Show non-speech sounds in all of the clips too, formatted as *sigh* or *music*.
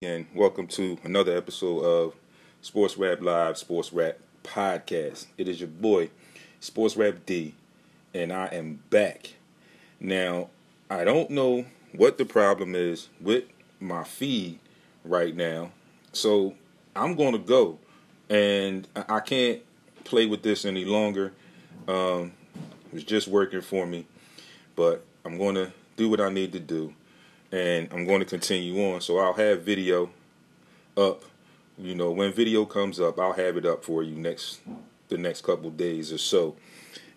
and welcome to another episode of Sports Rap Live, Sports Rap Podcast. It is your boy, Sports Rap D, and I am back. Now, I don't know what the problem is with my feed right now, so I'm going to go, and I can't play with this any longer. Um, it's just working for me, but I'm going to do what I need to do and I'm going to continue on. So I'll have video up. You know, when video comes up, I'll have it up for you next the next couple days or so.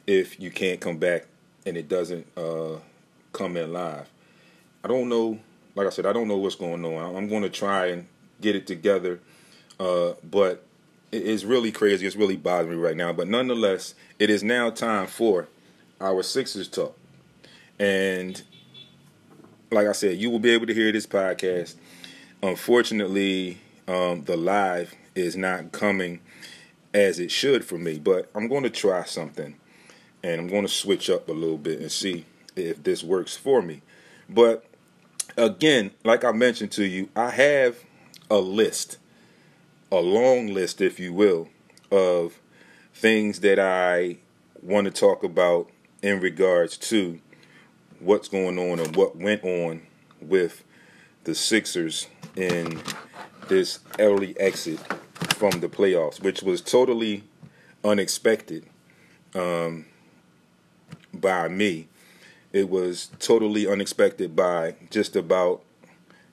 If you can't come back and it doesn't uh, come in live, I don't know. Like I said, I don't know what's going on. I'm going to try and get it together, uh, but it's really crazy. It's really bothering me right now. But nonetheless, it is now time for our Sixers talk, and like I said, you will be able to hear this podcast. Unfortunately, um, the live is not coming as it should for me, but I'm going to try something and I'm going to switch up a little bit and see if this works for me. But again, like I mentioned to you, I have a list, a long list, if you will, of things that I want to talk about in regards to what's going on and what went on with the Sixers in this early exit from the playoffs, which was totally unexpected um, by me. It was totally unexpected by just about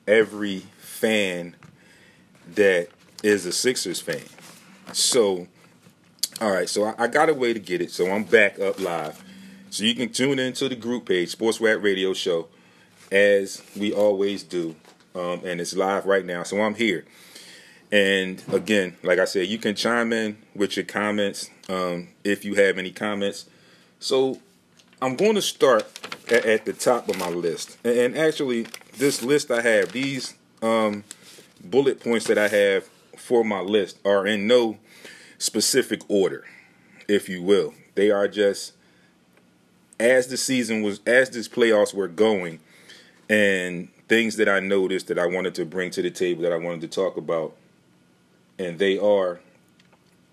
every fan that is a Sixers fan. So, all right, so I, I got a way to get it. So I'm back up live. So you can tune into the group page, Sports Rap Radio Show, as we always do. Um, and it's live right now. So I'm here. And again, like I said, you can chime in with your comments um, if you have any comments. So I'm going to start at, at the top of my list. And, and, actually, this list I have, these um, bullet points that I have for my list are in no specific order, if you will. They are just as the season was as this playoffs were going and things that I noticed that I wanted to bring to the table that I wanted to talk about and they are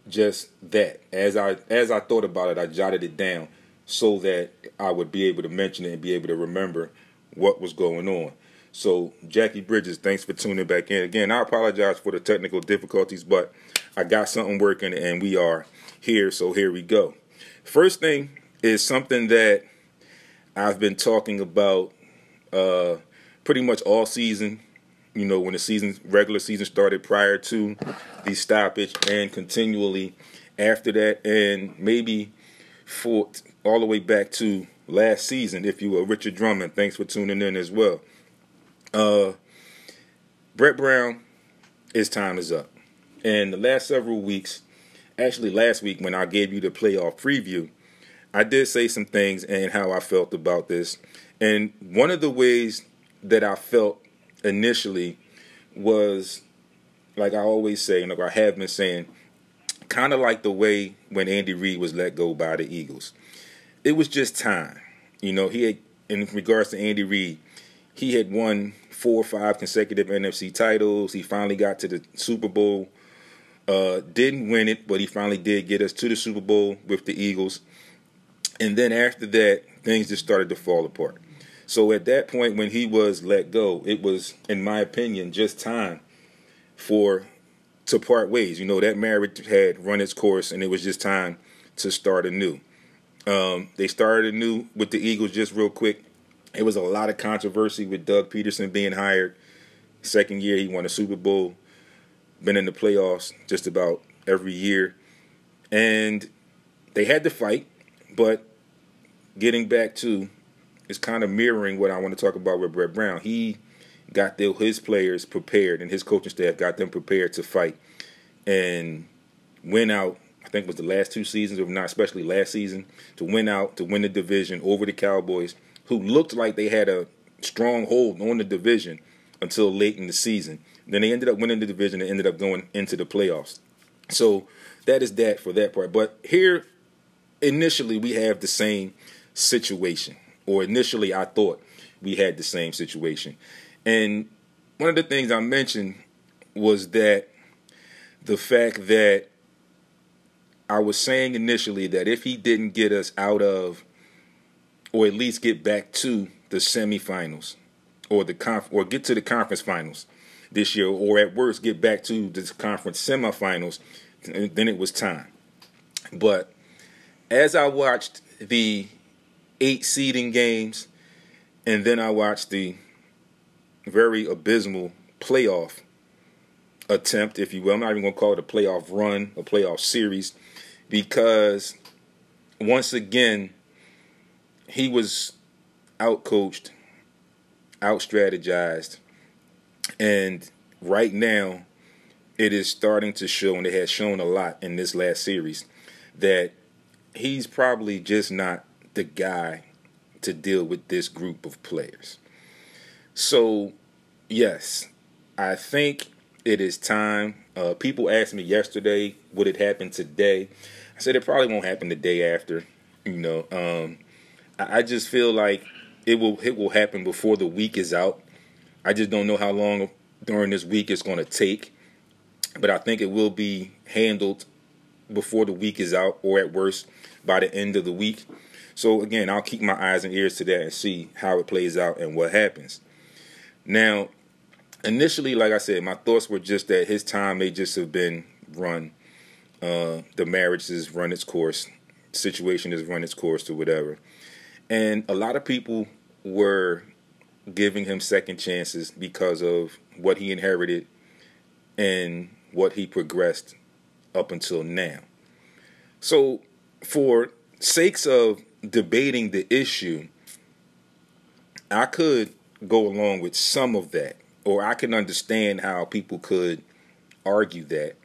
just that as I as I thought about it I jotted it down so that I would be able to mention it and be able to remember what was going on. So Jackie Bridges, thanks for tuning back in. Again, I apologize for the technical difficulties, but I got something working and we are here, so here we go. First thing is something that I've been talking about uh, pretty much all season. You know, when the season regular season started prior to the stoppage, and continually after that, and maybe for all the way back to last season, if you will. Richard Drummond, thanks for tuning in as well. Uh, Brett Brown, his time is up. And the last several weeks, actually last week when I gave you the playoff preview, I did say some things and how I felt about this. And one of the ways that I felt initially was, like I always say, and like I have been saying, kind of like the way when Andy Reid was let go by the Eagles. It was just time. You know, he had, in regards to Andy Reid, he had won four or five consecutive NFC titles. He finally got to the Super Bowl. Uh, didn't win it, but he finally did get us to the Super Bowl with the Eagles. And then after that, things just started to fall apart. So at that point, when he was let go, it was, in my opinion, just time for to part ways. You know, that marriage had run its course, and it was just time to start anew. Um, they started anew with the Eagles just real quick. It was a lot of controversy with Doug Pederson being hired. Second year, he won a Super Bowl, been in the playoffs just about every year. And they had to fight. But getting back to it's kind of mirroring what I want to talk about with Brett Brown. He got the, his players prepared and his coaching staff got them prepared to fight and win out. I think was the last two seasons, or not especially last season, to win out to win the division over the Cowboys, who looked like they had a strong hold on the division until late in the season. Then they ended up winning the division and ended up going into the playoffs. So that is that for that part. But here initially we have the same situation, or initially I thought we had the same situation. And one of the things I mentioned was that the fact that I was saying initially that if he didn't get us out of, or at least get back to the semifinals, or the conf- or get to the conference finals this year, or at worst get back to the conference semifinals, then it was time. But as I watched the eight seeding games, and then I watched the very abysmal playoff attempt, if you will. I'm not even going to call it a playoff run, a playoff series, because once again, he was outcoached, out strategized, and right now, it is starting to show, and it has shown a lot in this last series, that he's probably just not the guy to deal with this group of players. So, yes, I think it is time. Uh, people asked me yesterday, would it happen today? I said it probably won't happen the day after. You know, um, I, I just feel like it will it will happen before the week is out. I just don't know how long during this week it's going to take, but I think it will be handled before the week is out, or at worst by the end of the week. So again, I'll keep my eyes and ears to that and see how it plays out and what happens. Now, initially, like I said, my thoughts were just that his time may just have been run. Uh, the marriage has run its course, situation has run its course, or whatever. And a lot of people were giving him second chances because of what he inherited and what he progressed up until now. So, for sakes of debating the issue, I could go along with some of that, or I can understand how people could argue that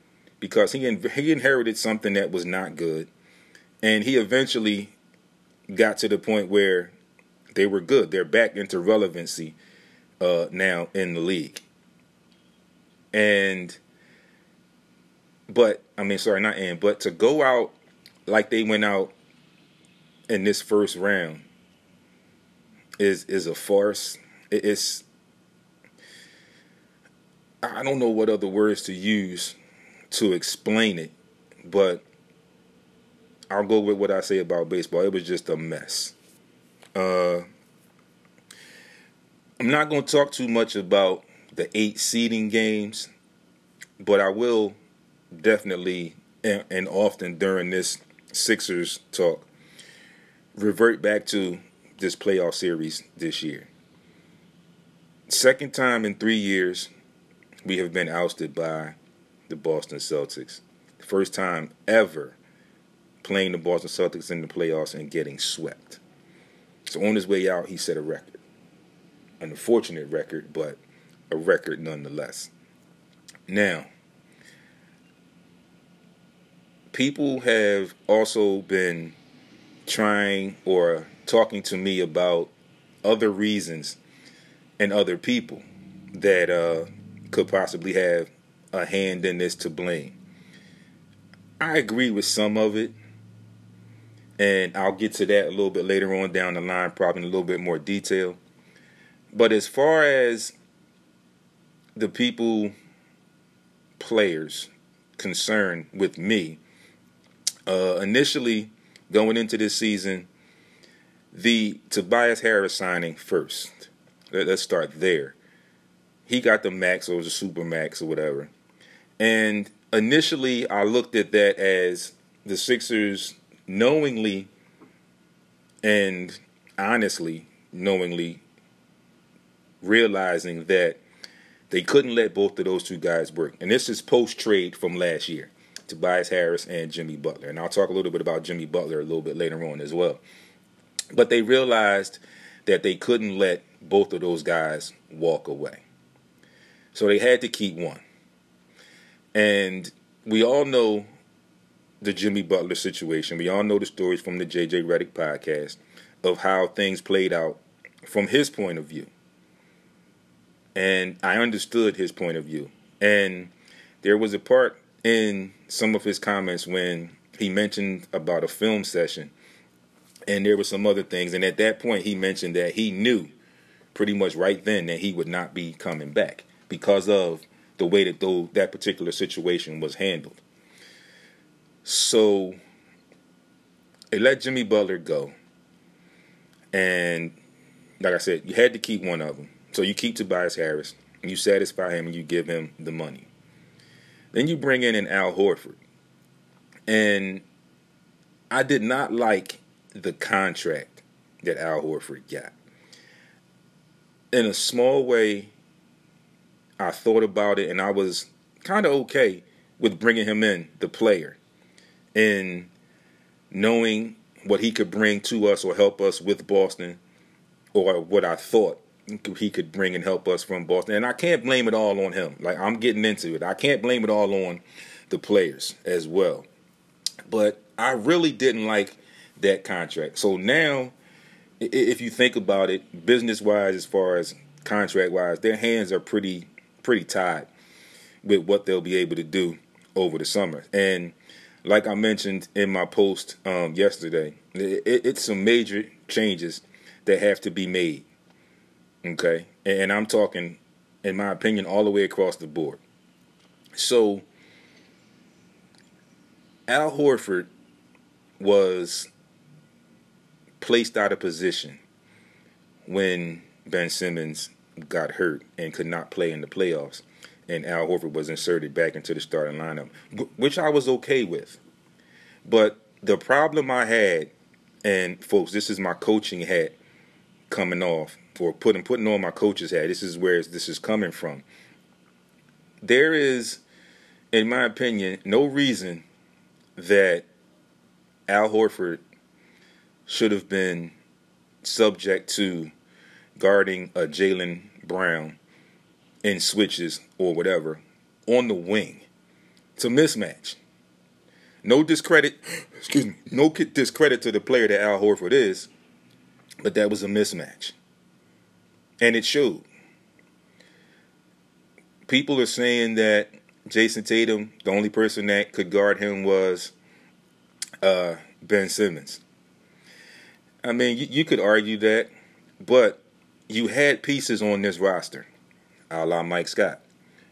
because he in, he inherited something that was not good, and he eventually got to the point where they were good. They're back into relevancy uh, now in the league, and but I mean, sorry, not in, but to go out like they went out in this first round is is a farce. It's I don't know what other words to use to explain it, but I'll go with what I say about baseball. It was just a mess. Uh, I'm not going to talk too much about the eight seeding games, but I will definitely and, and often during this Sixers talk revert back to this playoff series this year. Second time in three years, we have been ousted by the Boston Celtics. First time ever playing the Boston Celtics in the playoffs and getting swept. So on his way out, he set a record. An unfortunate record, but a record nonetheless. Now, people have also been trying or talking to me about other reasons and other people that uh, could possibly have a hand in this to blame. I agree with some of it, and I'll get to that a little bit later on down the line, probably in a little bit more detail. But as far as the people, players concerned with me, uh, initially going into this season, the Tobias Harris signing first. Let's start there. He got the max, or a super max, or whatever. And initially, I looked at that as the Sixers knowingly and honestly, knowingly realizing that they couldn't let both of those two guys work. And this is post trade from last year. Tobias Harris and Jimmy Butler. And I'll talk a little bit about Jimmy Butler a little bit later on as well. But they realized that they couldn't let both of those guys walk away. So they had to keep one. And we all know the Jimmy Butler situation. We all know the stories from the JJ Redick podcast of how things played out from his point of view. And I understood his point of view. And there was a part in some of his comments when he mentioned about a film session and there were some other things and at that point he mentioned that he knew pretty much right then that he would not be coming back because of the way that though that particular situation was handled. So they let Jimmy Butler go. And like I said, you had to keep one of them. So you keep Tobias Harris, and you satisfy him, and you give him the money. Then you bring in an Al Horford. And I did not like the contract that Al Horford got. In a small way, I thought about it and I was kind of okay with bringing him in, the player, and knowing what he could bring to us or help us with Boston, or what I thought he could bring and help us from Boston. And I can't blame it all on him. Like I'm getting into it. I can't blame it all on the players as well. But I really didn't like that contract. So now, if you think about it, business wise, as far as contract wise, their hands are pretty pretty tied with what they'll be able to do over the summer. And like I mentioned in my post um, yesterday, it, it's some major changes that have to be made. Okay, and I'm talking, in my opinion, all the way across the board. So, Al Horford was placed out of position when Ben Simmons got hurt and could not play in the playoffs, and Al Horford was inserted back into the starting lineup, which I was okay with. But the problem I had, and folks, this is my coaching hat coming off, or putting putting on my coach's hat. This is where this is coming from. There is, in my opinion, no reason that Al Horford should have been subject to guarding a Jaylen Brown in switches or whatever on the wing. It's a mismatch. No discredit, excuse me, no discredit to the player that Al Horford is, but that was a mismatch. And it showed. People are saying that Jayson Tatum, the only person that could guard him was uh, Ben Simmons. I mean, you, you could argue that, but you had pieces on this roster, a la Mike Scott,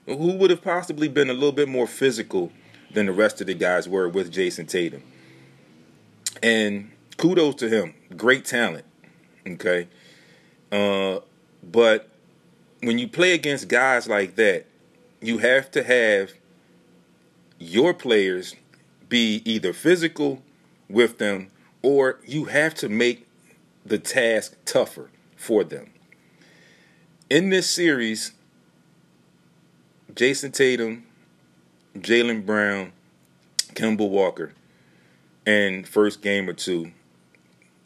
who would have possibly been a little bit more physical than the rest of the guys were with Jayson Tatum. And kudos to him. Great talent. Okay. Uh, but when you play against guys like that, you have to have your players be either physical with them or you have to make the task tougher for them. In this series, Jayson Tatum, Jaylen Brown, Kemba Walker, and first game or two,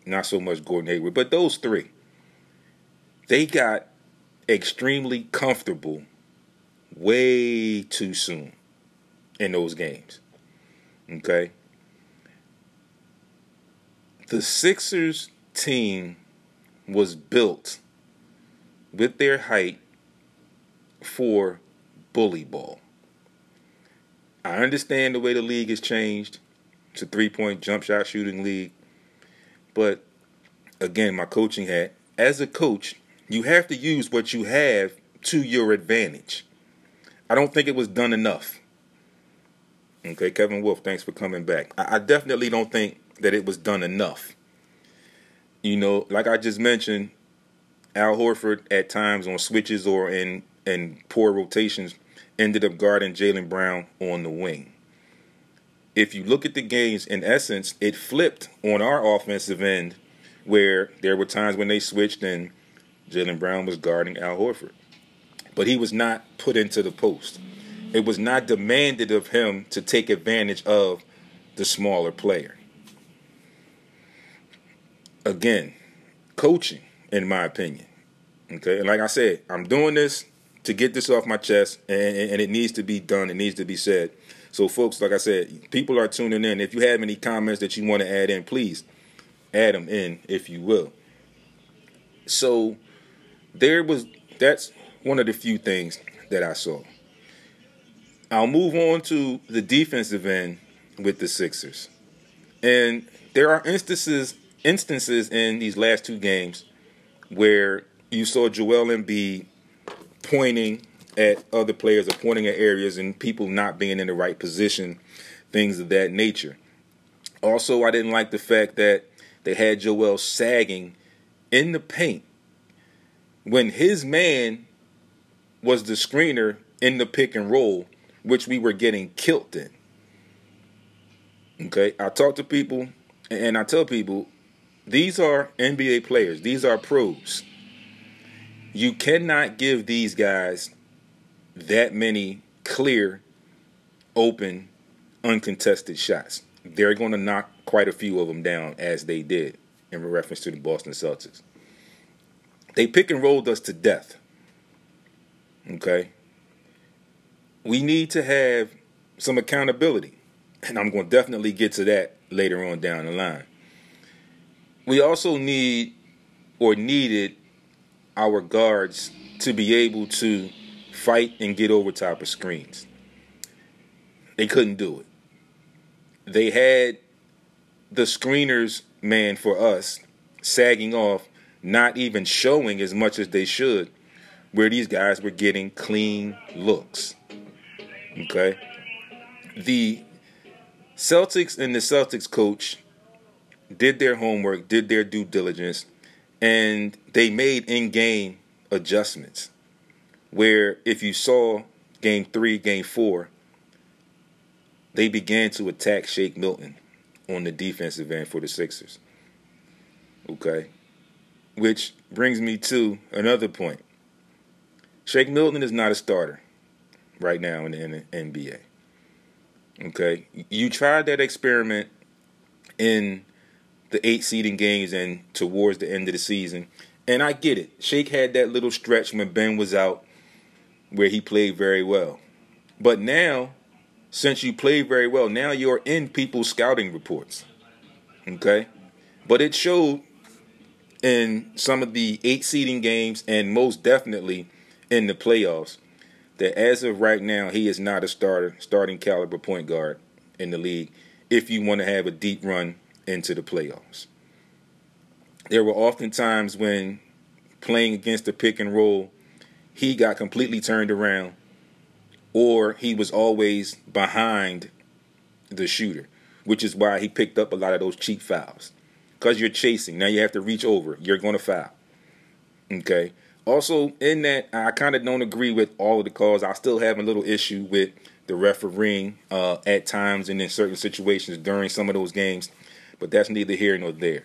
not so much Gordon Hayward, but those three, they got extremely comfortable way too soon in those games. Okay? The Sixers team was built with their height for bully ball. I understand the way the league has changed. to three point jump shot shooting league. But again, my coaching hat, as a coach, you have to use what you have to your advantage. I don't think it was done enough. Okay, Kevin Wolf, thanks for coming back. I, definitely don't think that it was done enough. You know, like I just mentioned, Al Horford at times on switches or in in poor rotations ended up guarding Jaylen Brown on the wing. If you look at the games, in essence, it flipped on our offensive end where there were times when they switched and Jaylen Brown was guarding Al Horford. But he was not put into the post. It was not demanded of him to take advantage of the smaller player. Again, coaching, in my opinion. Okay, and like I said, I'm doing this to get this off my chest, and, and it needs to be done. It needs to be said. So, folks, like I said, people are tuning in. If you have any comments that you want to add in, please add them in, if you will. So, there was that's one of the few things that I saw. I'll move on to the defensive end with the Sixers. And there are instances instances in these last two games where you saw Joel Embiid pointing at other players or pointing at areas and people not being in the right position, things of that nature. Also, I didn't like the fact that they had Joel sagging in the paint when his man was the screener in the pick and roll, which we were getting killed in. Okay, I talk to people and I tell people these are NBA players, these are pros. You cannot give these guys that many clear, open, uncontested shots. They're going to knock quite a few of them down as they did in reference to the Boston Celtics. They pick and rolled us to death. Okay? We need to have some accountability. And I'm going to definitely get to that later on down the line. We also need or needed our guards to be able to fight and get over top of screens. They couldn't do it. They had the screeners man for us sagging off, not even showing as much as they should, where these guys were getting clean looks. Okay? The Celtics and the Celtics coach did their homework, did their due diligence, and they made in game adjustments. Where if you saw game three, game four, they began to attack Shake Milton on the defensive end for the Sixers. Okay. Which brings me to another point. Shake Milton is not a starter right now in the NBA. Okay. You tried that experiment in the eight seeding games and towards the end of the season. And I get it. Shake had that little stretch when Ben was out where he played very well. But now since you played very well, now you're in people's scouting reports. Okay? But it showed in some of the eight seeding games and most definitely in the playoffs that as of right now, he is not a starter, starting caliber point guard in the league if you want to have a deep run into the playoffs. There were often times when playing against the pick and roll, he got completely turned around or he was always behind the shooter, which is why he picked up a lot of those cheap fouls. Because you're chasing, now you have to reach over. You're going to foul. Okay. Also, in that, I kind of don't agree with all of the calls. I still have a little issue with the refereeing uh, at times and in certain situations during some of those games, but that's neither here nor there.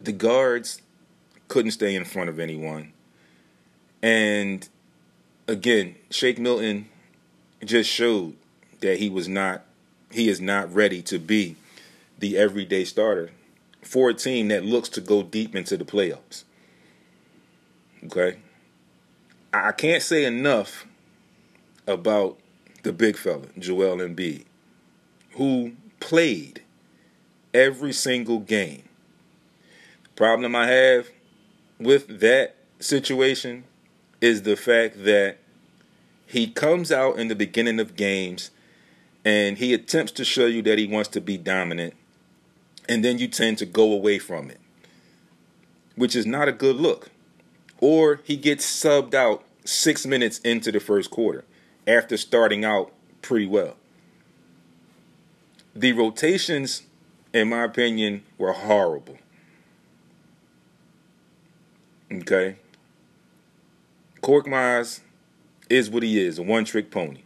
The guards couldn't stay in front of anyone. And again, Shake Milton just showed that he was not he is not ready to be the everyday starter for a team that looks to go deep into the playoffs. Okay? I can't say enough about the big fella, Joel Embiid, who played every single game. The problem I have with that situation is the fact that he comes out in the beginning of games and he attempts to show you that he wants to be dominant, and then you tend to go away from it, which is not a good look. Or he gets subbed out six minutes into the first quarter after starting out pretty well. The rotations, in my opinion, were horrible. Okay. Korkmaz is what he is, a one trick pony.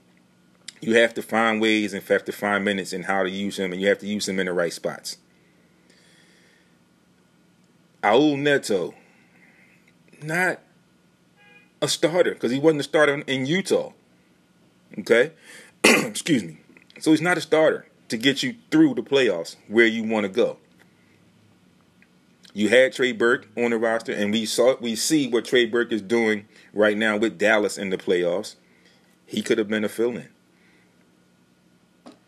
You have to find ways and have to find minutes and how to use him, and you have to use him in the right spots. Raul Neto, not a starter because he wasn't a starter in Utah. Okay? *clears throat* Excuse me. So he's not a starter to get you through the playoffs where you want to go. You had Trey Burke on the roster, and we saw we see what Trey Burke is doing right now with Dallas in the playoffs. He could have been a fill-in.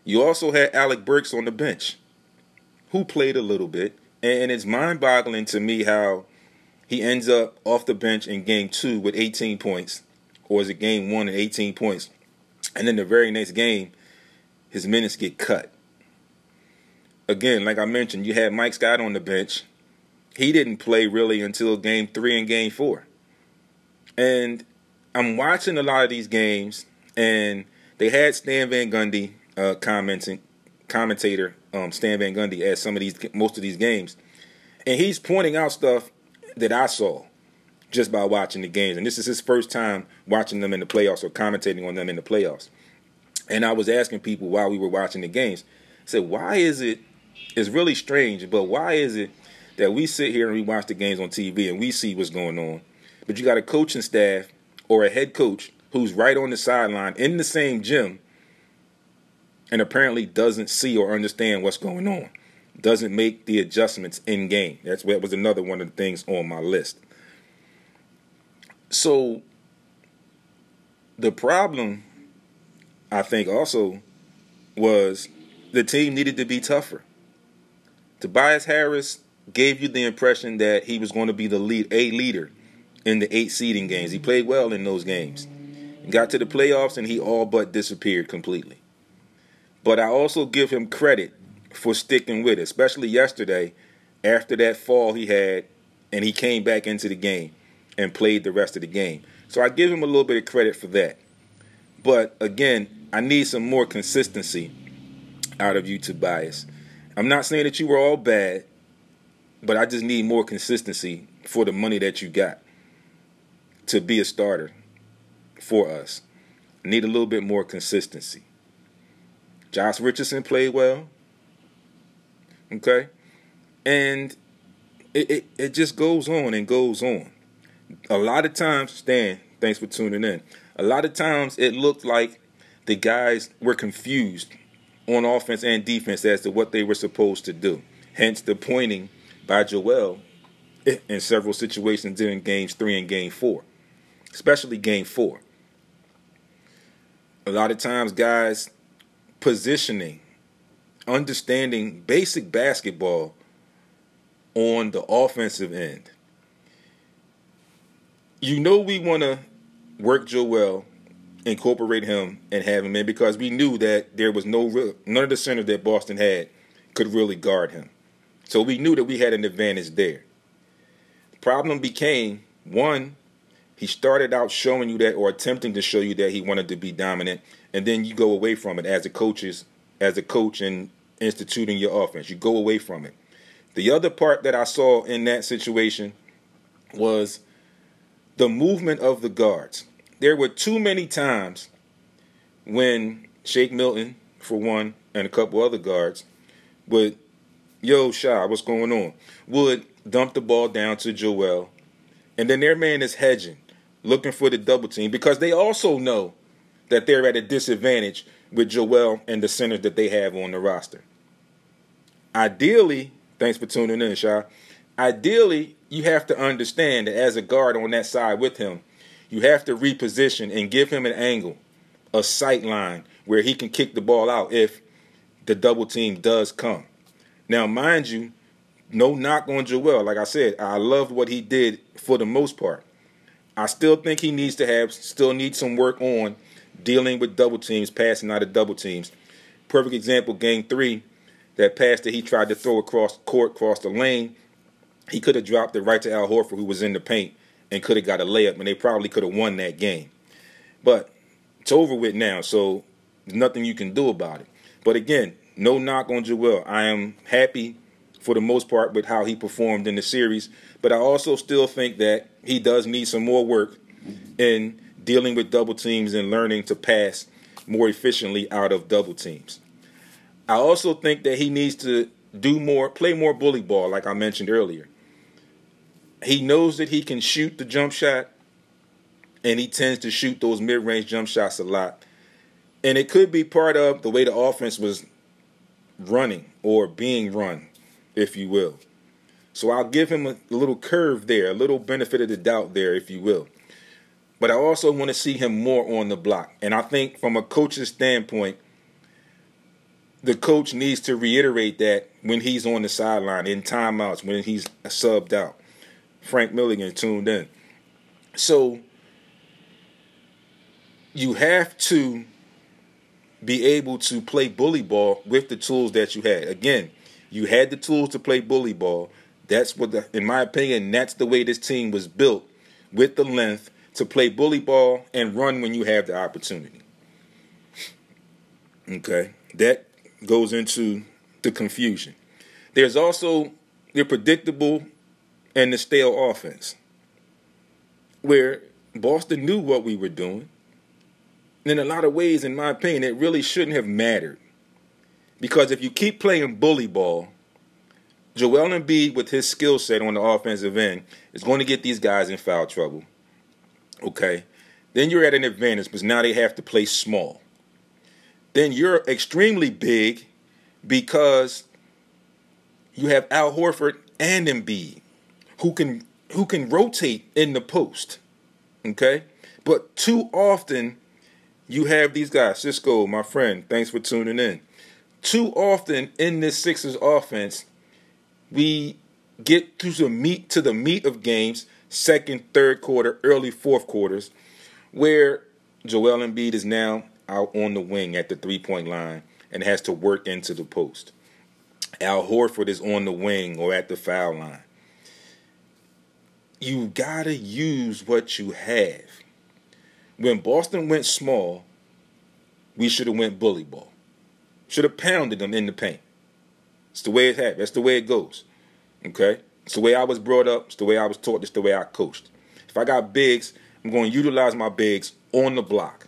You also had Alec Burks on the bench, who played a little bit, and it's mind-boggling to me how he ends up off the bench in game two with 18 points, or is it game one and 18 points, and then the very next game, his minutes get cut. Again, like I mentioned, you had Mike Scott on the bench he didn't play really until game three and game four. And I'm watching a lot of these games, and they had Stan Van Gundy uh, commenting, commentator um, Stan Van Gundy at some of these most of these games, and he's pointing out stuff that I saw just by watching the games. And this is his first time watching them in the playoffs or commentating on them in the playoffs. And I was asking people while we were watching the games, I said, why is it, it's really strange, but why is it that we sit here and we watch the games on TV and we see what's going on, but you got a coaching staff or a head coach who's right on the sideline in the same gym and apparently doesn't see or understand what's going on, doesn't make the adjustments in game. That's that was another one of the things on my list. So the problem, I think, also was the team needed to be tougher. Tobias Harris gave you the impression that he was going to be the lead, a leader in the eight seeding games. He played well in those games. Got to the playoffs and he all but disappeared completely. But I also give him credit for sticking with it, especially yesterday after that fall he had and he came back into the game and played the rest of the game. So I give him a little bit of credit for that. But again, I need some more consistency out of you, Tobias. I'm not saying that you were all bad, but I just need more consistency for the money that you got to be a starter for us. I need a little bit more consistency. Josh Richardson played well. Okay? And it, it, it just goes on and goes on a lot of times, Stan, thanks for tuning in. A lot of times it looked like the guys were confused on offense and defense as to what they were supposed to do. Hence the pointing by Joel in several situations during games three and game four, especially game four. A lot of times, guys positioning, understanding basic basketball on the offensive end you know we want to work Joel, incorporate him, and have him in because we knew that there was no real, none of the centers that Boston had could really guard him. So we knew that we had an advantage there. The problem became one, he started out showing you that or attempting to show you that he wanted to be dominant, and then you go away from it as a coaches, as a coach and instituting your offense. You go away from it. The other part that I saw in that situation was the movement of the guards. There were too many times when Shake Milton, for one, and a couple other guards would, yo, Shy, what's going on? Would dump the ball down to Joel. And then their man is hedging, looking for the double team because they also know that they're at a disadvantage with Joel and the centers that they have on the roster. Ideally, thanks for tuning in, Shy. Ideally, you have to understand that as a guard on that side with him, you have to reposition and give him an angle, a sight line where he can kick the ball out if the double team does come. Now, mind you, no knock on Joel. Like I said, I loved what he did for the most part. I still think he needs to have, still needs some work on dealing with double teams, passing out of double teams. Perfect example, game three, that pass that he tried to throw across court, across the lane he could have dropped it right to Al Horford, who was in the paint, and could have got a layup, and they probably could have won that game. But it's over with now, so there's nothing you can do about it. But again, no knock on Joel. I am happy for the most part with how he performed in the series, but I also still think that he does need some more work in dealing with double teams and learning to pass more efficiently out of double teams. I also think that he needs to do more, play more bully ball, like I mentioned earlier. He knows that he can shoot the jump shot, and he tends to shoot those mid range jump shots a lot. And it could be part of the way the offense was running or being run, if you will. So I'll give him a little curve there, a little benefit of the doubt there, if you will. But I also want to see him more on the block. And I think from a coach's standpoint, the coach needs to reiterate that when he's on the sideline, in timeouts, when he's subbed out. Frank Milligan tuned in. So you have to be able to play bully ball with the tools that you had. Again, you had the tools to play bully ball. That's what, the, in my opinion, that's the way this team was built with the length to play bully ball and run when you have the opportunity. Okay, that goes into the confusion. There's also the predictable and the stale offense, where Boston knew what we were doing. And in a lot of ways, in my opinion, it really shouldn't have mattered. Because if you keep playing bully ball, Joel Embiid, with his skill set on the offensive end, is going to get these guys in foul trouble. Okay? Then you're at an advantage because now they have to play small. Then you're extremely big because you have Al Horford and Embiid who can who can rotate in the post. Okay? But too often you have these guys, Cisco, my friend, thanks for tuning in. Too often in this Sixers offense, we get to the meat to the meat of games, second, third quarter, early fourth quarters, where Joel Embiid is now out on the wing at the three point line and has to work into the post. Al Horford is on the wing or at the foul line. You gotta use what you have. When Boston went small, we should have went bully ball. Should have pounded them in the paint. It's the way it happened. That's the way it goes. Okay? It's the way I was brought up. It's the way I was taught. It's the way I coached. If I got bigs, I'm going to utilize my bigs on the block.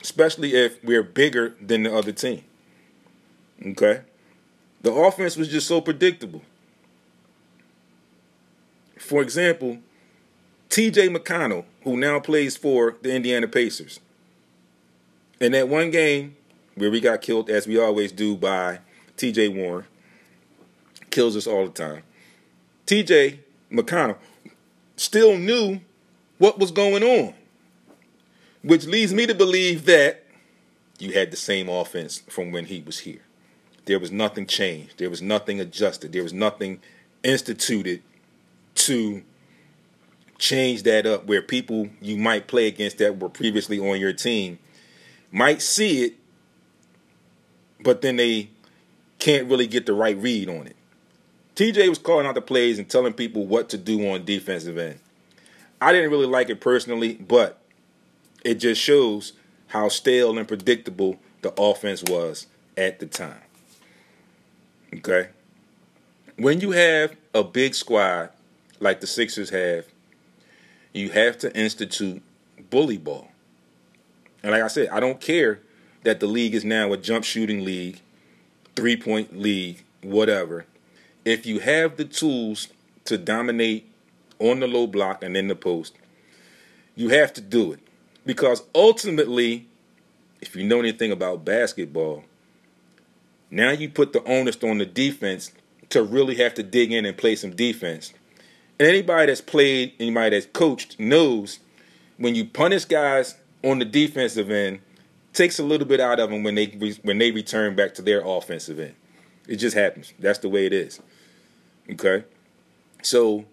Especially if we're bigger than the other team. Okay? The offense was just so predictable. For example, TJ McConnell, who now plays for the Indiana Pacers. In that one game where we got killed, as we always do, by TJ Warren, kills us all the time. TJ McConnell still knew what was going on, which leads me to believe that you had the same offense from when he was here. There was nothing changed, there was nothing adjusted, there was nothing instituted to change that up where people you might play against that were previously on your team might see it, but then they can't really get the right read on it. TJ was calling out the plays and telling people what to do on defensive end. I didn't really like it personally, but it just shows how stale and predictable the offense was at the time. Okay? When you have a big squad like the Sixers have, you have to institute bully ball. And like I said, I don't care that the league is now a jump shooting league, three point league, whatever. If you have the tools to dominate on the low block and in the post, you have to do it. Because ultimately, if you know anything about basketball, now you put the onus on the defense to really have to dig in and play some defense. And anybody that's played, anybody that's coached knows when you punish guys on the defensive end, takes a little bit out of them when they when they return back to their offensive end. It just happens. That's the way it is. Okay, so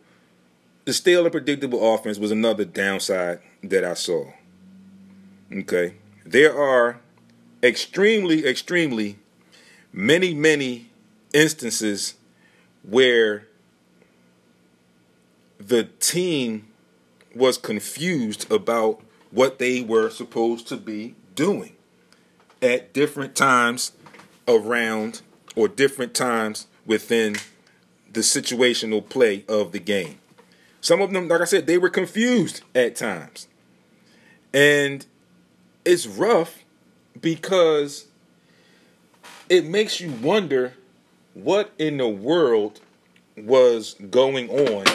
the stale and predictable offense was another downside that I saw. Okay, there are extremely, extremely many, many instances where the team was confused about what they were supposed to be doing at different times around or different times within the situational play of the game. Some of them, like I said, they were confused at times. And it's rough because it makes you wonder what in the world was going on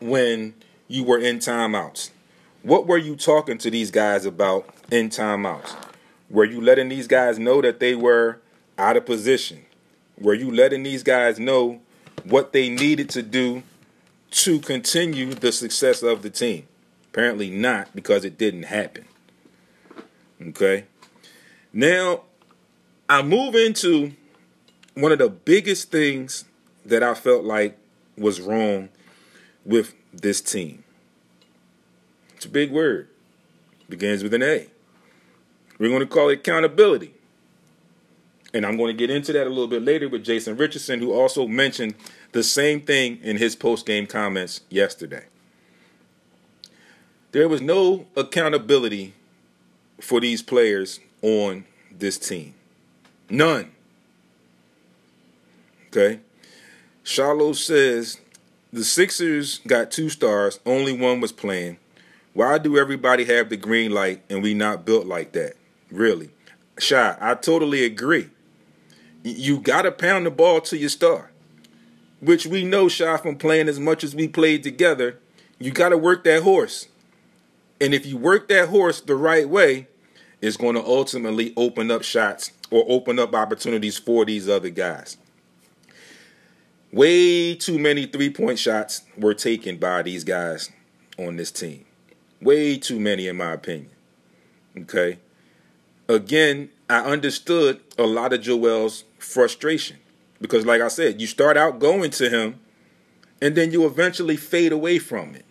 when you were in timeouts. What were you talking to these guys about in timeouts? Were you letting these guys know that they were out of position? Were you letting these guys know what they needed to do to continue the success of the team? Apparently not, because it didn't happen. Okay. Now, I move into one of the biggest things that I felt like was wrong with this team. A big word. Begins with an A. We're going to call it accountability. And I'm going to get into that a little bit later with Jason Richardson, who also mentioned the same thing in his post game comments yesterday. There was no accountability for these players on this team. None. Okay. Charlo says the Sixers got two stars, only one was playing. Why do everybody have the green light and we not built like that? Really? Shy, I totally agree. You got to pound the ball to your star, which we know, Shy, from playing as much as we played together. You got to work that horse. And if you work that horse the right way, it's going to ultimately open up shots or open up opportunities for these other guys. Way too many three point shots were taken by these guys on this team. Way too many, in my opinion. Okay. Again, I understood a lot of Joel's frustration because, like I said, you start out going to him and then you eventually fade away from it.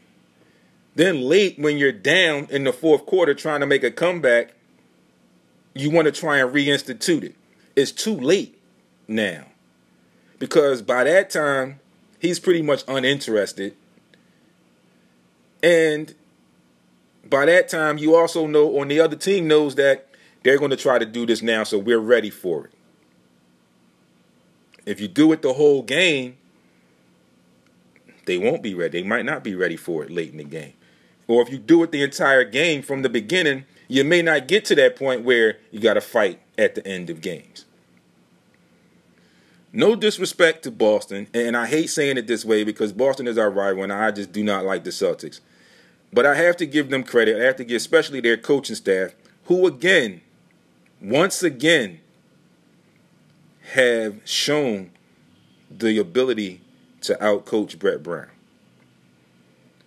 Then, late when you're down in the fourth quarter trying to make a comeback, you want to try and reinstitute it. It's too late now because by that time, he's pretty much uninterested. And by that time, you also know on the other team knows that they're going to try to do this now, so we're ready for it. If you do it the whole game, they won't be ready. They might not be ready for it late in the game. Or if you do it the entire game from the beginning, you may not get to that point where you got to fight at the end of games. No disrespect to Boston, and I hate saying it this way because Boston is our rival, and I just do not like the Celtics. But I have to give them credit. I have to give, especially their coaching staff, who again, once again, have shown the ability to outcoach Brett Brown.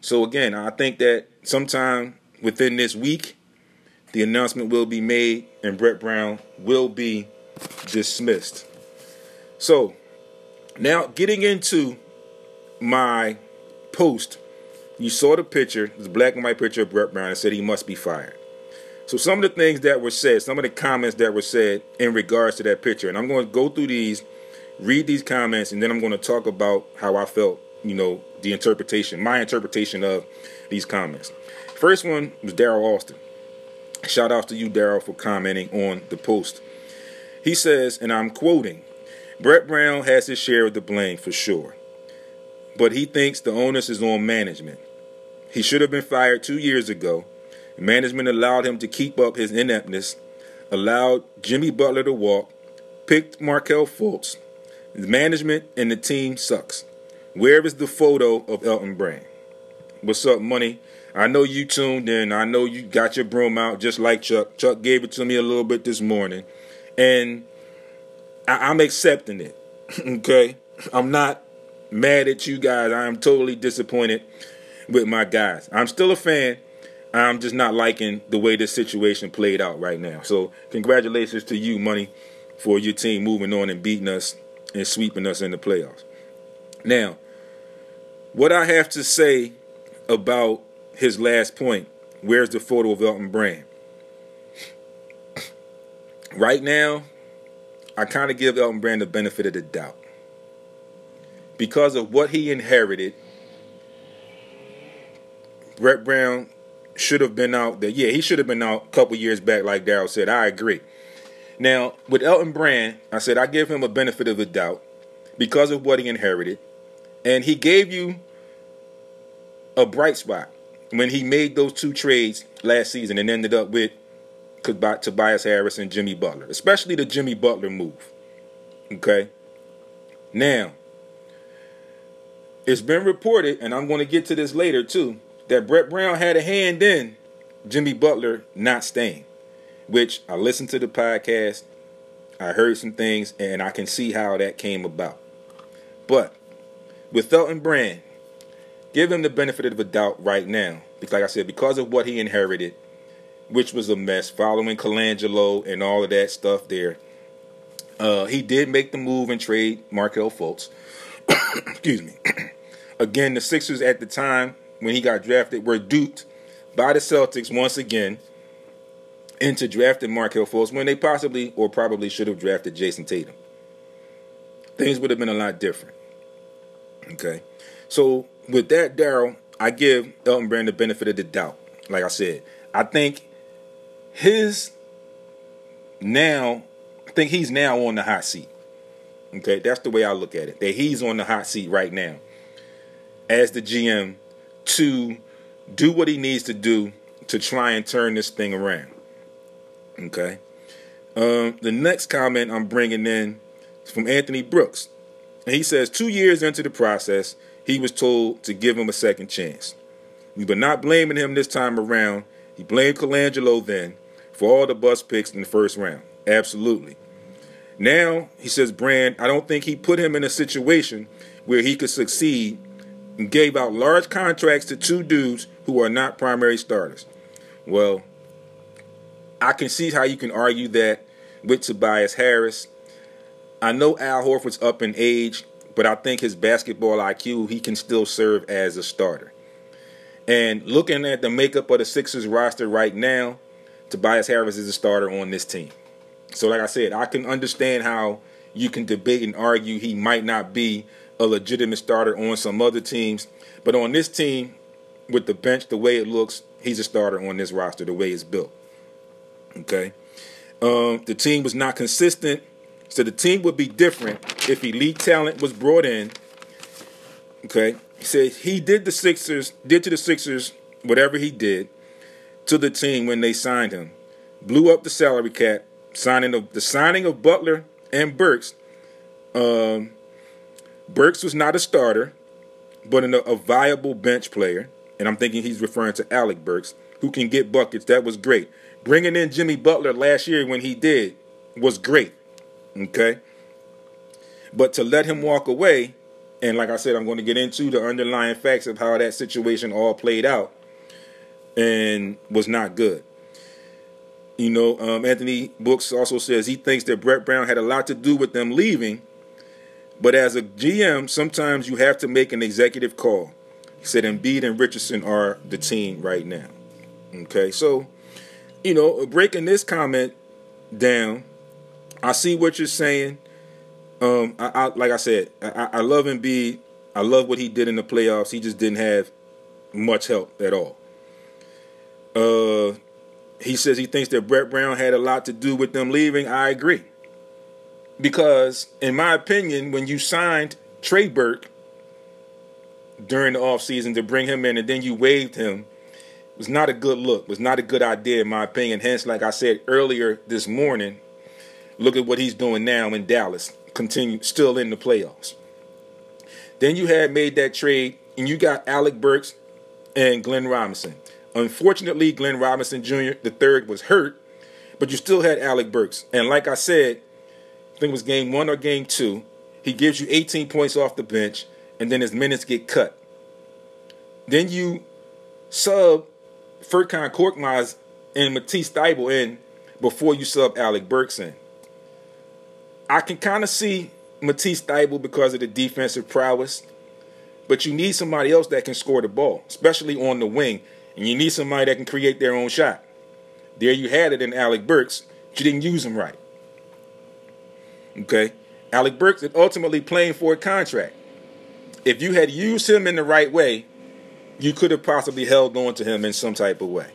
So again, I think that sometime within this week, the announcement will be made and Brett Brown will be dismissed. So now getting into my post you saw the picture, the black and white picture of Brett Brown, and said he must be fired. So some of the things that were said, some of the comments that were said in regards to that picture, and I'm going to go through these, read these comments, and then I'm going to talk about how I felt, you know, the interpretation, my interpretation of these comments. First one was Daryl Austin. Shout out to you, Daryl, for commenting on the post. He says, and I'm quoting, Brett Brown has his share of the blame for sure, but he thinks the onus is on management. He should have been fired two years ago. Management allowed him to keep up his ineptness, allowed Jimmy Butler to walk, picked Markelle Fultz. The management and the team sucks. Where is the photo of Elton Brand? What's up, money? I know you tuned in. I know you got your broom out just like Chuck. Chuck gave it to me a little bit this morning. And I- I'm accepting it. *laughs* okay? I'm not mad at you guys. I am totally disappointed with my guys. I'm still a fan. I'm just not liking the way this situation played out right now. So, congratulations to you, Money, for your team moving on and beating us and sweeping us in the playoffs. Now, what I have to say about his last point where's the photo of Elton Brand? *clears throat* Right now, I kind of give Elton Brand the benefit of the doubt. Because of what he inherited Brett Brown should have been out there. Yeah, he should have been out a couple years back, like Daryl said. I agree. Now, with Elton Brand, I said I give him a benefit of the doubt because of what he inherited. And he gave you a bright spot when he made those two trades last season and ended up with Tobias Harris and Jimmy Butler, especially the Jimmy Butler move. Okay? Now, it's been reported, and I'm going to get to this later too, that Brett Brown had a hand in Jimmy Butler not staying, which I listened to the podcast, I heard some things, and I can see how that came about. But with Elton Brand, give him the benefit of the doubt right now. Because, like I said, because of what he inherited, which was a mess, following Colangelo and all of that stuff there, uh, he did make the move and trade Markelle Fultz. *coughs* Excuse me. *coughs* Again, the Sixers at the time when he got drafted were duped by the Celtics once again into drafting Markelle Fultz when they possibly or probably should have drafted Jayson Tatum. Things would have been a lot different. Okay. So with that, Daryl, I give Elton Brand the benefit of the doubt. like I said, I think his now, I think he's now on the hot seat. Okay, that's the way I look at it. That he's on the hot seat right now as the GM to do what he needs to do to try and turn this thing around. Okay. Um, the next comment I'm bringing in is from Anthony Brooks. And he says, two years into the process, he was told to give him a second chance. We were not blaming him this time around. He blamed Colangelo then for all the bust picks in the first round. Absolutely. Now, he says, Brand, I don't think he put him in a situation where he could succeed and gave out large contracts to two dudes who are not primary starters. Well, I can see how you can argue that with Tobias Harris. I know Al Horford's up in age, but I think his basketball IQ, he can still serve as a starter. And looking at the makeup of the Sixers roster right now, Tobias Harris is a starter on this team. So, like I said, I can understand how you can debate and argue he might not be a legitimate starter on some other teams, but on this team, with the bench the way it looks, he's a starter on this roster the way it's built. Okay. Um, the team was not consistent, so the team would be different if elite talent was brought in. Okay. He said he did the Sixers, did to the Sixers whatever he did to the team when they signed him. Blew up the salary cap, signing of the signing of Butler and Burks. Um, Burks was not a starter, but a, a viable bench player, and I'm thinking he's referring to Alec Burks, who can get buckets. That was great. Bringing in Jimmy Butler last year when he did was great. Okay. But to let him walk away, and like I said, I'm going to get into the underlying facts of how that situation all played out and was not good. You know, um, Anthony Brooks also says he thinks that Brett Brown had a lot to do with them leaving, but as a GM, sometimes you have to make an executive call. He said Embiid and Richardson are the team right now. Okay, so you know, breaking this comment down, I see what you're saying. Um, I, I like I said, I, I love Embiid. I love what he did in the playoffs. He just didn't have much help at all. Uh, he says he thinks that Brett Brown had a lot to do with them leaving. I agree. Because, in my opinion, when you signed Trey Burke during the offseason to bring him in and then you waived him was not a good look, was not a good idea in my opinion. Hence, like I said earlier this morning, look at what he's doing now in Dallas, continue still in the playoffs. Then you had made that trade and you got Alec Burks and Glenn Robinson. Unfortunately, Glenn Robinson Jr. the third was hurt, but you still had Alec Burks. And like I said, I think it was game one or game two, he gives you 18 points off the bench, and then his minutes get cut. Then you sub Furkan Korkmaz and Matisse Thybulle in before you sub Alec Burks in. I can kind of see Matisse Thybulle because of the defensive prowess, but you need somebody else that can score the ball, especially on the wing, and you need somebody that can create their own shot. There you had it in Alec Burks, you didn't use him right. Okay? Alec Burks is ultimately playing for a contract. If you had used him in the right way, you could have possibly held on to him in some type of way.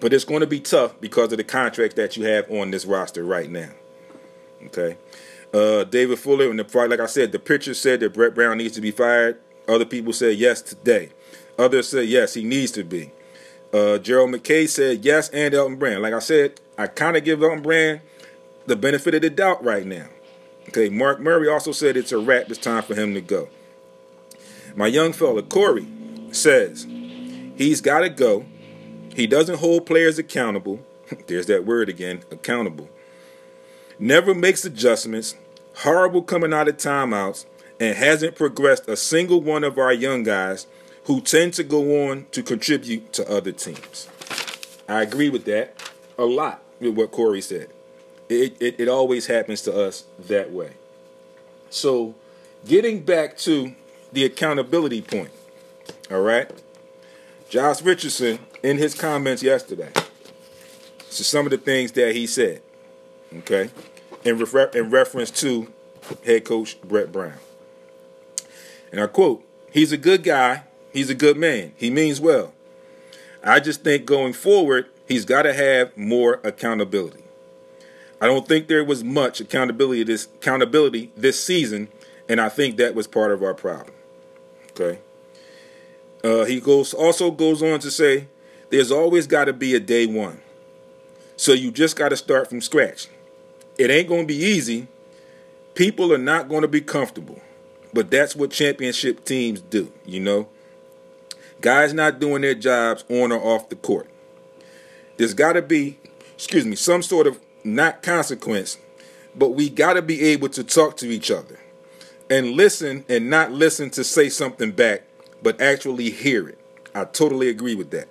But it's going to be tough because of the contracts that you have on this roster right now. Okay. Uh, David Fuller, and the like I said, the pitcher said that Brett Brown needs to be fired. Other people said yes today. Others said yes, he needs to be. Uh, Gerald McKay said yes, and Elton Brand. Like I said, I kind of give Elton Brand the benefit of the doubt right now. Okay, Mark Murray also said it's a wrap. It's time for him to go. My young fella, Corey, says he's got to go. He doesn't hold players accountable. *laughs* There's that word again accountable. Never makes adjustments. Horrible coming out of timeouts and hasn't progressed a single one of our young guys who tend to go on to contribute to other teams. I agree with that a lot with what Corey said. It, it, it always happens to us that way. So, getting back to the accountability point, all right? Josh Richardson, in his comments yesterday, so some of the things that he said, okay, in, refer- in reference to head coach Brett Brown. And I quote, He's a good guy. He's a good man. He means well. I just think going forward, he's got to have more accountability. I don't think there was much accountability this accountability this season, and I think that was part of our problem. Okay. Uh, he goes also goes on to say, "There's always got to be a day one, so you just got to start from scratch. It ain't going to be easy. People are not going to be comfortable, but that's what championship teams do. You know, guys not doing their jobs on or off the court. There's got to be, excuse me, some sort of not consequence, but we got to be able to talk to each other and listen and not listen to say something back, but actually hear it. I totally agree with that.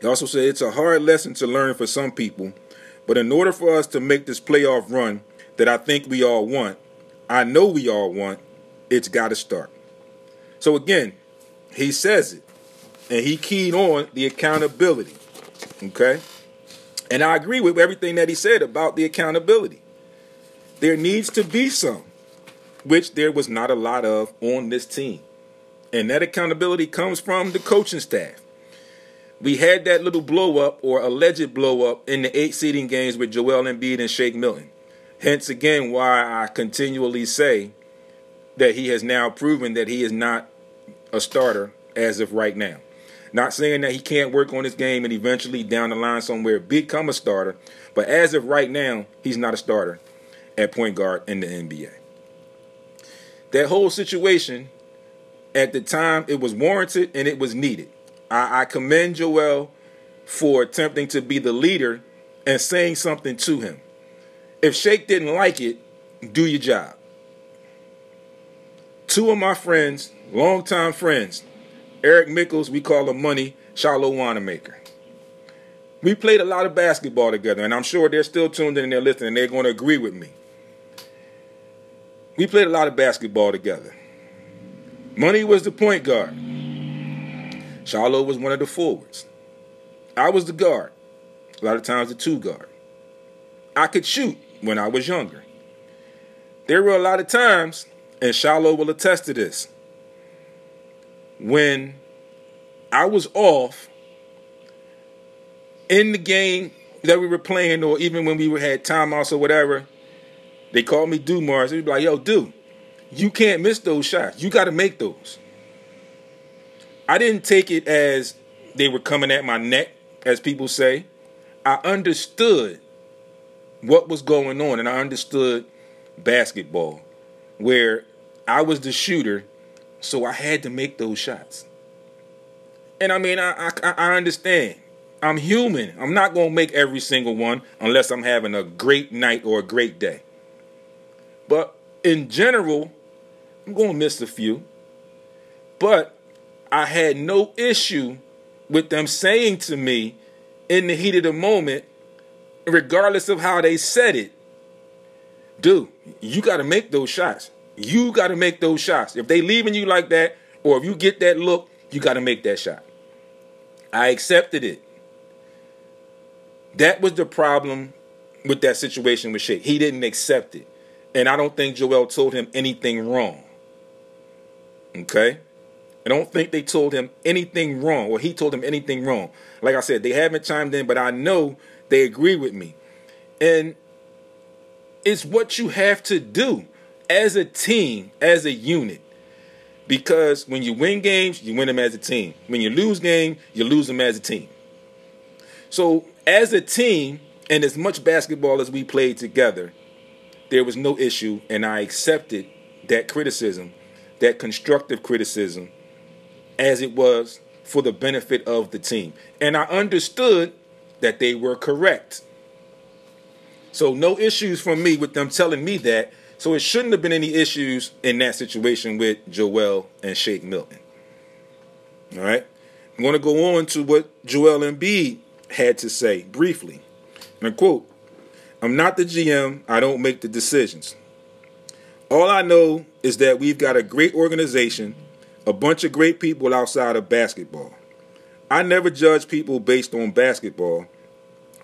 He also said it's a hard lesson to learn for some people, but in order for us to make this playoff run that I think we all want, I know we all want, it's got to start. So again, he says it, and he keyed on the accountability. Okay? And I agree with everything that he said about the accountability. There needs to be some, which there was not a lot of on this team. And that accountability comes from the coaching staff. We had that little blow up or alleged blow up in the eight seeding games with Joel Embiid and Shake Milton. Hence, again, why I continually say that he has now proven that he is not a starter as of right now. Not saying that he can't work on his game and eventually down the line somewhere become a starter, but as of right now, he's not a starter at point guard in the NBA. That whole situation, at the time, it was warranted and it was needed. I, I commend Joel for attempting to be the leader and saying something to him. If Shake didn't like it, do your job. Two of my friends, longtime friends, Eric Mickles, we call him Money, Shiloh Wanamaker. We played a lot of basketball together, and I'm sure they're still tuned in and they're listening, and they're going to agree with me. We played a lot of basketball together. Money was the point guard. Shiloh was one of the forwards. I was the guard. A lot of times the two guard. I could shoot when I was younger. There were a lot of times, and Shiloh will attest to this, when I was off in the game that we were playing, or even when we had timeouts or whatever, they called me Dumars. They'd be like, yo, dude, you can't miss those shots. You got to make those. I didn't take it as they were coming at my neck, as people say. I understood what was going on, and I understood basketball, where I was the shooter so I had to make those shots. And I mean, I, I, I understand. I'm human. I'm not going to make every single one unless I'm having a great night or a great day. But in general, I'm going to miss a few. But I had no issue with them saying to me in the heat of the moment, regardless of how they said it, dude, you got to make those shots. You got to make those shots. If they leaving you like that, or if you get that look, you got to make that shot. I accepted it. That was the problem with that situation with Shake. He didn't accept it. And I don't think Joel told him anything wrong. Okay? I don't think they told him anything wrong, or he told him anything wrong. Like I said, they haven't chimed in, but I know they agree with me. And it's what you have to do as a team, as a unit. Because when you win games, you win them as a team. When you lose games, you lose them as a team. So, as a team, and as much basketball as we played together, there was no issue, and I accepted that criticism, that constructive criticism, as it was for the benefit of the team. And I understood that they were correct. So, no issues from me with them telling me that so it shouldn't have been any issues in that situation with Joel and Shake Milton. All right. I'm going to go on to what Joel Embiid had to say briefly. And I quote, I'm not the GM. I don't make the decisions. All I know is that we've got a great organization, a bunch of great people outside of basketball. I never judge people based on basketball.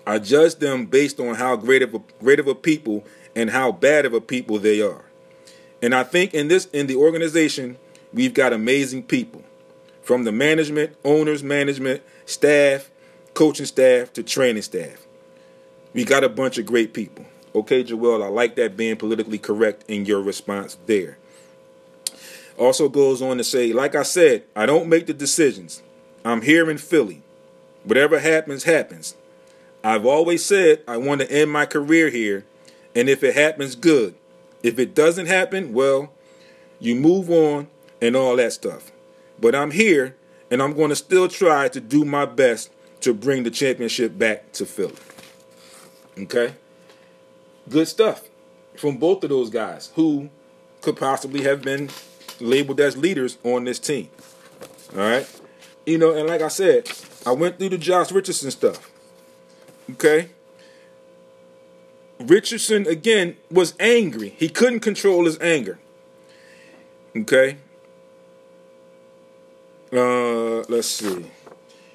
I judge them based on how great of a, great of a people and how bad of a people they are. And I think in this in the organization, we've got amazing people. from the management, owners, management, staff, coaching staff to training staff. We got a bunch of great people. Okay, Joel, I like that being politically correct in your response there. Also goes on to say, like I said, I don't make the decisions. I'm here in Philly. Whatever happens, happens. I've always said I want to end my career here, and if it happens, good. If it doesn't happen, well, you move on and all that stuff. But I'm here, and I'm going to still try to do my best to bring the championship back to Philly. Okay? Good stuff from both of those guys who could possibly have been labeled as leaders on this team. All right? You know, and like I said, I went through the Josh Richardson stuff. Okay? Richardson, again, was angry. He couldn't control his anger. Okay? Uh, let's see.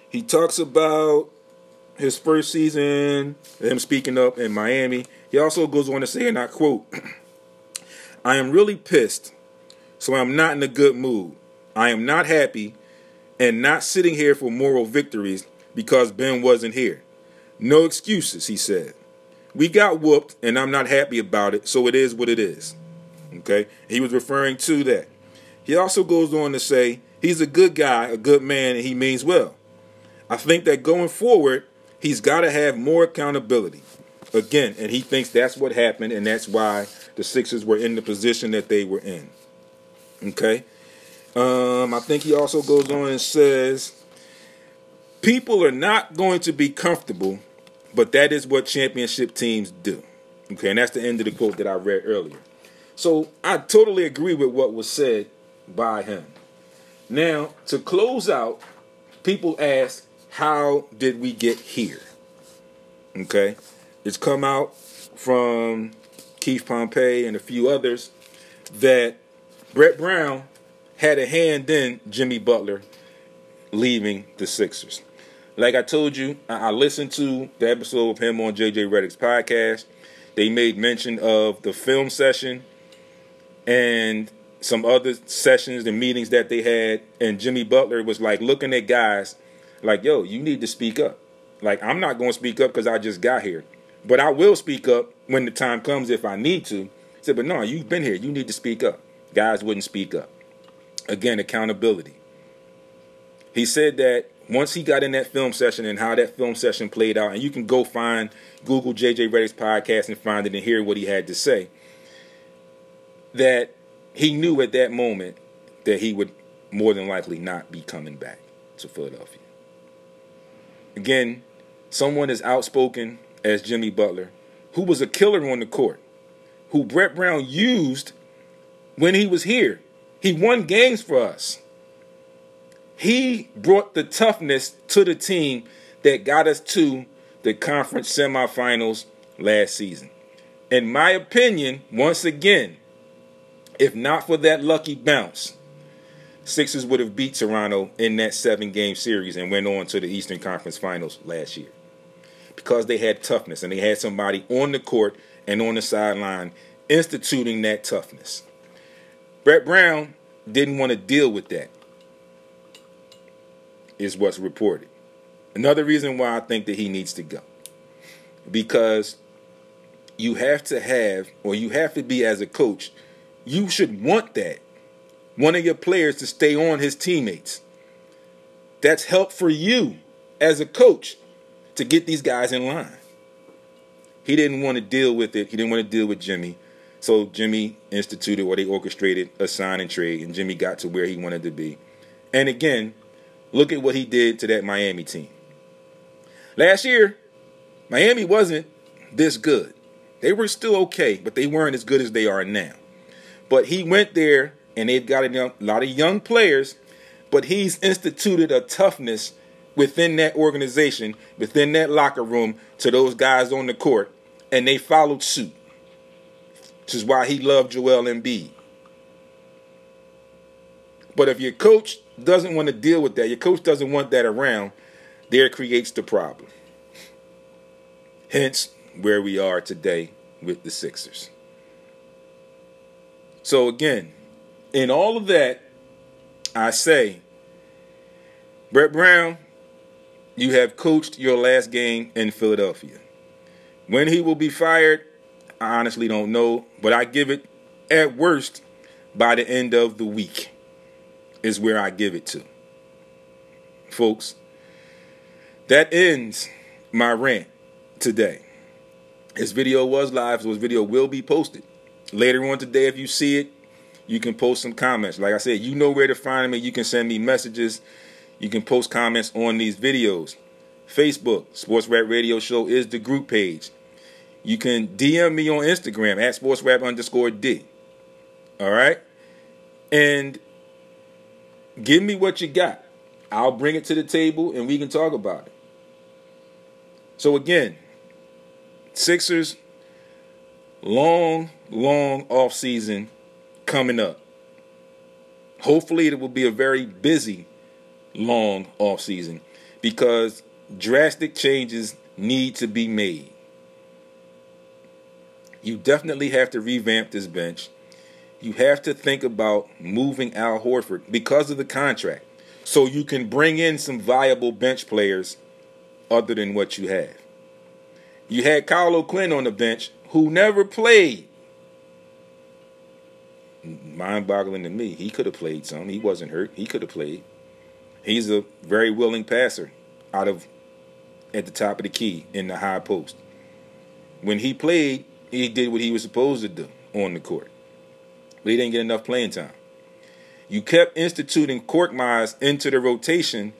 He talks about his first season, him speaking up in Miami. He also goes on to say, and I quote, I am really pissed, so I'm not in a good mood. I am not happy and not sitting here for moral victories because Ben wasn't here. No excuses, he said. We got whooped, and I'm not happy about it, so it is what it is. Okay? He was referring to that. He also goes on to say he's a good guy, a good man, and he means well. I think that going forward, he's got to have more accountability. Again, and he thinks that's what happened, and that's why the Sixers were in the position that they were in. Okay? Um, I think he also goes on and says people are not going to be comfortable, but that is what championship teams do. Okay, and that's the end of the quote that I read earlier. So I totally agree with what was said by him. Now, to close out, people ask, how did we get here? Okay, it's come out from Keith Pompey and a few others that Brett Brown had a hand in Jimmy Butler leaving the Sixers. Like I told you, I listened to the episode of him on JJ Redick's podcast. They made mention of the film session and some other sessions and meetings that they had. And Jimmy Butler was like looking at guys like, yo, you need to speak up. Like, I'm not going to speak up because I just got here. But I will speak up when the time comes if I need to. He said, but no, you've been here. You need to speak up. Guys wouldn't speak up. Again, accountability. He said that once he got in that film session and how that film session played out, and you can go find Google JJ Redick's podcast and find it and hear what he had to say, that he knew at that moment that he would more than likely not be coming back to Philadelphia. Again, someone as outspoken as Jimmy Butler, who was a killer on the court, who Brett Brown used when he was here. He won games for us he brought the toughness to the team that got us to the conference semifinals last season. In my opinion, once again, if not for that lucky bounce, Sixers would have beat Toronto in that seven game series and went on to the Eastern Conference Finals last year. Because they had toughness and they had somebody on the court and on the sideline instituting that toughness. Brett Brown didn't want to deal with that is what's reported. Another reason why I think that he needs to go. Because you have to have, or you have to be as a coach, you should want that. One of your players to stay on his teammates. That's help for you as a coach to get these guys in line. He didn't want to deal with it. He didn't want to deal with Jimmy. So Jimmy instituted or they orchestrated a sign and trade, and Jimmy got to where he wanted to be. And again, Look at what he did to that Miami team. Last year, Miami wasn't this good. They were still okay, but they weren't as good as they are now. But he went there, and they've got a, lot of young players, but he's instituted a toughness within that organization, within that locker room, to those guys on the court, and they followed suit. Which is why he loved Joel Embiid. But if your coach doesn't want to deal with that, your coach doesn't want that around, there creates the problem. Hence, where we are today with the Sixers. So, again, in all of that, I say Brett Brown, you have coached your last game in Philadelphia. When he will be fired, I honestly don't know, but I give it at worst by the end of the week is where I give it to. Folks, that ends my rant today. This video was live, so this video will be posted. Later on today, if you see it, you can post some comments. Like I said, you know where to find me. You can send me messages. You can post comments on these videos. Facebook, Sports Rap Radio Show is the group page. You can DM me on Instagram at Sports Rap underscore D. All right? And give me what you got. I'll bring it to the table and we can talk about it. So again, Sixers long, long off season coming up. Hopefully it will be a very busy long off season because drastic changes need to be made. You definitely have to revamp this bench. You have to think about moving Al Horford because of the contract so you can bring in some viable bench players other than what you have. You had Kyle O'Quinn on the bench who never played. Mind boggling to me. He could have played some. He wasn't hurt. He could have played. He's a very willing passer out of at the top of the key in the high post. When he played, he did what he was supposed to do on the court. But he didn't get enough playing time. You kept instituting Korkmaz into the rotation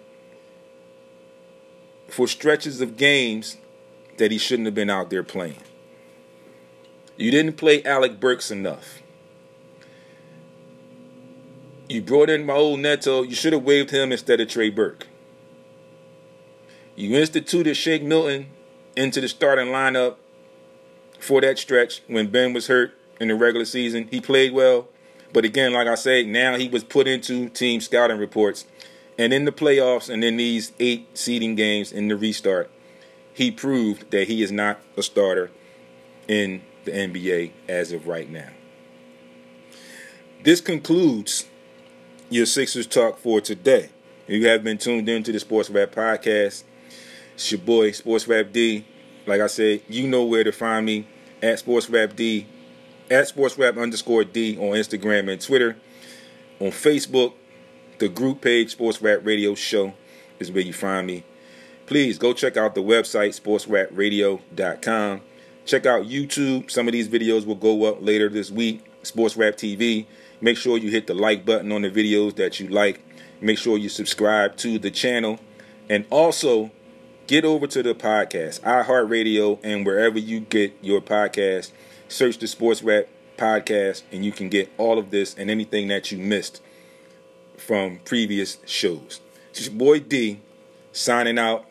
for stretches of games that he shouldn't have been out there playing. You didn't play Alec Burks enough. You brought in Raul Neto. You should have waived him instead of Trey Burke. You instituted Shake Milton into the starting lineup for that stretch when Ben was hurt in the regular season. He played well. But again, like I say, now he was put into team scouting reports. And in the playoffs and in these eight seeding games in the restart, he proved that he is not a starter in the NBA as of right now. This concludes your Sixers talk for today. You have been tuned in to the Sports Rap Podcast. It's your boy, Sports Rap D. Like I said, you know where to find me at Sports Rap D, at Sports Rap underscore D on Instagram and Twitter. On Facebook, the group page, Sports Rap Radio Show, is where you find me. Please go check out the website, sportsrapradio.com. Check out YouTube. Some of these videos will go up later this week. Sports Rap TV. Make sure you hit the like button on the videos that you like. Make sure you subscribe to the channel. And also, get over to the podcast, iHeartRadio, and wherever you get your podcast. Search the Sports Rap Podcast, and you can get all of this and anything that you missed from previous shows. It's your boy D signing out.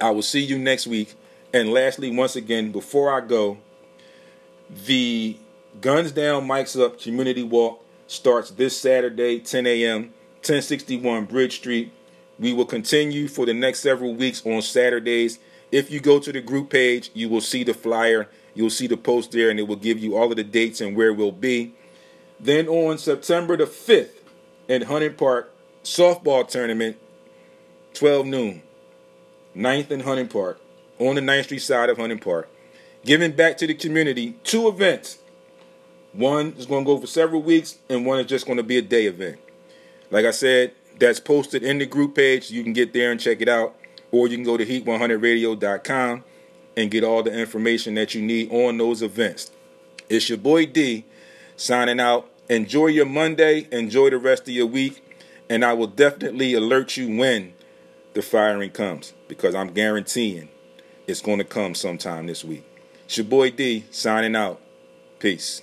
I will see you next week. And lastly, once again, before I go, the Guns Down, Mics Up Community Walk starts this Saturday, 10 a.m., 1061 Bridge Street. We will continue for the next several weeks on Saturdays. If you go to the group page, you will see the flyer, you'll see the post there, and it will give you all of the dates and where we'll be. Then on September the 5th in Hunting Park, softball tournament, 12 noon, 9th and Hunting Park, on the 9th Street side of Hunting Park. Giving back to the community, two events. One is going to go for several weeks, and one is just going to be a day event. Like I said, that's posted in the group page. You can get there and check it out. Or you can go to heat100radio.com and get all the information that you need on those events. It's your boy D signing out. Enjoy your Monday. Enjoy the rest of your week. And I will definitely alert you when the firing comes because I'm guaranteeing it's going to come sometime this week. It's your boy D signing out. Peace.